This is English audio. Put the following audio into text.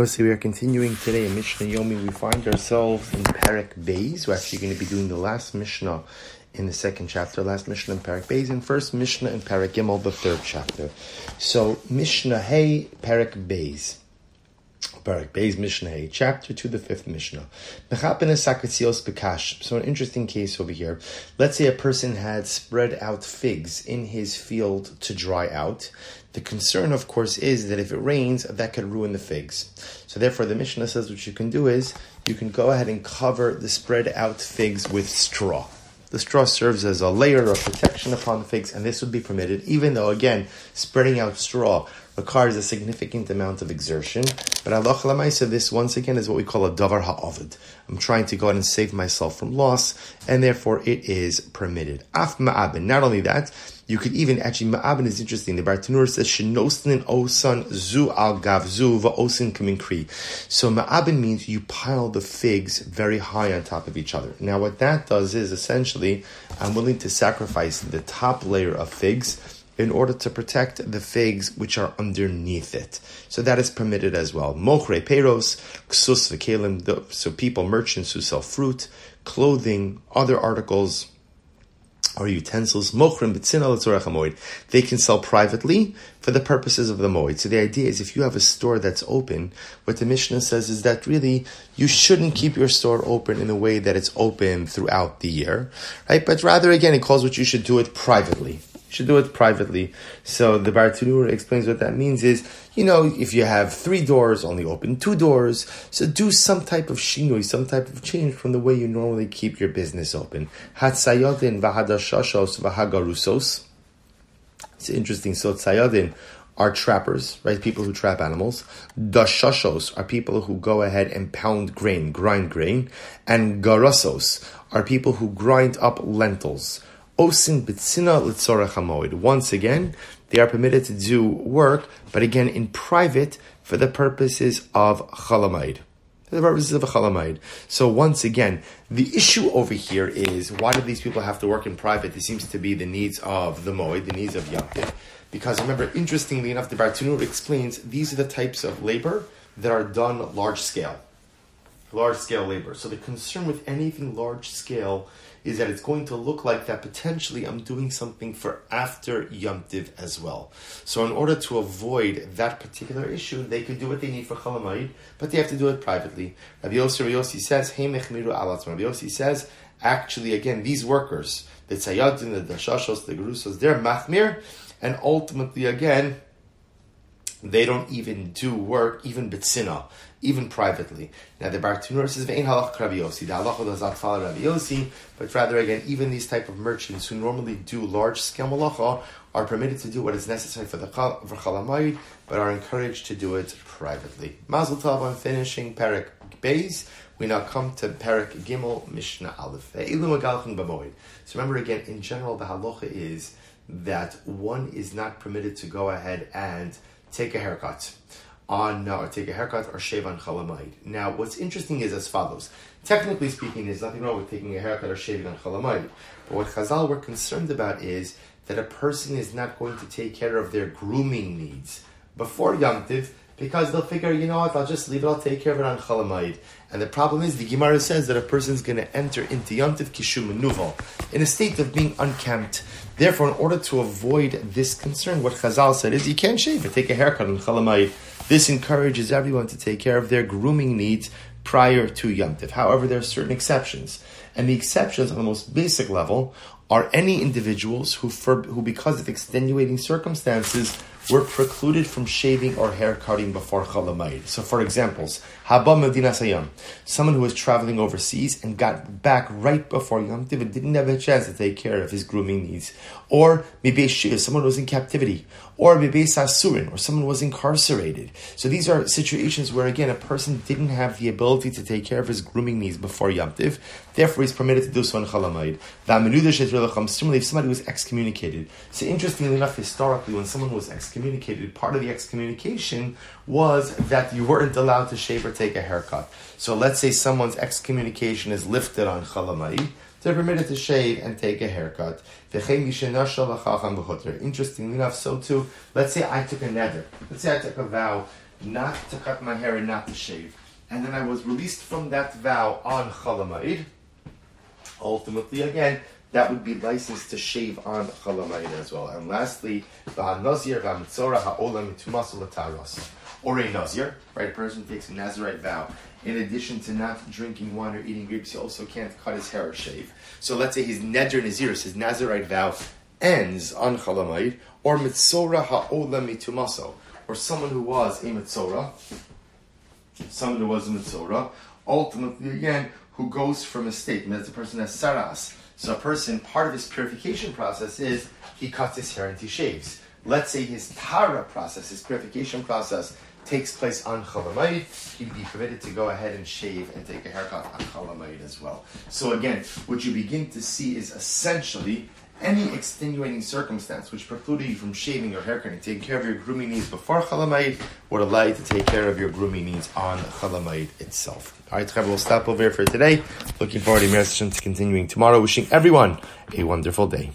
Jose, we are continuing today in Mishnah Yomi. We find ourselves in Parak Beis. We're actually going to be doing the last Mishnah in the second chapter, last Mishnah in Parak Beis, and first Mishnah in Parak Gimel, the third chapter. So, Mishnah Hey, Parak Beis. Parak Beis Mishnah, hey, chapter to the fifth Mishnah. So an interesting case over here. Let's say a person had spread out figs in his field to dry out. The concern, of course, is that if it rains, that could ruin the figs. So therefore, the Mishnah says what you can do is you can go ahead and cover the spread out figs with straw. The straw serves as a layer of protection upon the figs, and this would be permitted, even though, again, spreading out straw requires a significant amount of exertion. But Allah Lamaisa, this once again is what we call a davar ha'avid. I'm trying to go out and save myself from loss, and therefore it is permitted. Af ma'abin. Not only that, you could even actually ma'abin is interesting. The Bartanur says shenosnin osan zu al gav zu va'osin kaminkri. So ma'abin means you pile the figs very high on top of each other. Now what that does is essentially I'm willing to sacrifice the top layer of figs in order to protect the figs which are underneath it. So that is permitted as well. Mochre peros, ksus v'kelim, so people, merchants who sell fruit, clothing, other articles, or utensils, mochrim b'tzina They can sell privately for the purposes of the moed. So the idea is if you have a store that's open, what the Mishnah says is that really you shouldn't keep your store open in a way that it's open throughout the year, right? But rather, again, it calls what you should do it privately should do it privately. So the Bartanur explains what that means is, you know, if you have three doors, only open two doors. So do some type of shinui, some type of change from the way you normally keep your business open. Hatsayodin vahadashashos vahagarusos. It's interesting. So tsayodin are trappers, right? People who trap animals. Dashashos are people who go ahead and pound grain, grind grain. And garasos are people who grind up lentils. Osin litzorach Once again, they are permitted to do work, but again in private for the purposes of chalamayid. For the purposes of a chalamayid. So once again, the issue over here is why do these people have to work in private? This seems to be the needs of the moed, the needs of yamtiv. Because remember, interestingly enough, the Bartanur explains these are the types of labor that are done large scale. Large scale labor. So the concern with anything large scale is that it's going to look like that potentially I'm doing something for after Yom Tiv as well. So in order to avoid that particular issue, they could do what they need for Chalamayid, but they have to do it privately. Rabbi Yossi, Yossi says, Hey Mechmiru Alat. Rabbi Yossi says, actually, again, these workers, the Tzayadin, the Dashashos, the Gerusos, they're Machmir, and ultimately, again, they don't even do work, even bitsina, even privately. Now the Bartanur says ve'in halach Rabbi. The halacha does not follow Rabbi but rather again, even these type of merchants who normally do large scale malacha are permitted to do what is necessary for the for chalamayid, but are encouraged to do it privately. Mazel tov on finishing Perik Beis. We now come to Perik Gimel Mishnah Aleph. So remember again, in general, the halacha is that one is not permitted to go ahead and take a haircut on or take a haircut or shave on Chalamayid. Now, what's interesting is as follows. Technically speaking, there's nothing wrong with taking a haircut or shaving on Chalamayid. But what Chazal were concerned about is that a person is not going to take care of their grooming needs before Yom Tiv because they'll figure, you know what, I'll just leave it, I'll take care of it on Chalamayid. And the problem is, the Gemara says that a person is going to enter into Yom Tiv Kishum Nuval in a state of being unkempt. Therefore, in order to avoid this concern, what Chazal said is you can't shave it, take a haircut on Chalamayid. This encourages everyone to take care of their grooming needs prior to yomtiv. However, there are certain exceptions. And the exceptions on the most basic level are any individuals who, for, who because of extenuating circumstances, were precluded from shaving or hair cutting before Chalamayid. So, for examples, Haba Medina Sayam, someone who was traveling overseas and got back right before Yom Tiv and didn't have a chance to take care of his grooming needs. Or Mibei Shir, someone who was in captivity. Or Mibei Sasurin, or someone who was incarcerated. So these are situations where, again, a person didn't have the ability to take care of his grooming needs before Yom Tiv, therefore he's permitted to do so in Chalamayid. Similarly, if somebody was excommunicated. So interestingly enough, historically, when someone was excommunicated, part of the excommunication was that you weren't allowed to shave or take a haircut. So let's say someone's excommunication is lifted on Chalamai, they're permitted to shave and take a haircut. Interestingly enough, so too, let's say I took a nether. Let's say I took a vow not to cut my hair and not to shave, and then I was released from that vow on Chalamayid, ultimately, again, that would be licensed to shave on Chalamayid as well. And lastly, Nazir or a Nazir, right? A person takes a Nazarite vow. In addition to not drinking wine or eating grapes, he also can't cut his hair or shave. So let's say his Neder Naziris, his Nazarite vow, ends on Chalamayid, or Mitzora Ha'olam Mitumaso, or someone who was a Mitzora, someone who was a Mitzora, ultimately again, who goes from a state, that's a person has Saras. So a person, part of his purification process is he cuts his hair and he shaves. Let's say his Tara process, his purification process, takes place on Chalamayid, he'd be permitted to go ahead and shave and take a haircut on Chalamayid as well. So again, what you begin to see is essentially any extenuating circumstance which precluded you from shaving your haircut and taking care of your grooming needs before Chalamayid would allow you to take care of your grooming needs on Chalamayid itself. All right, we'll stop over here for today. Looking forward to to continuing tomorrow. Wishing everyone a wonderful day.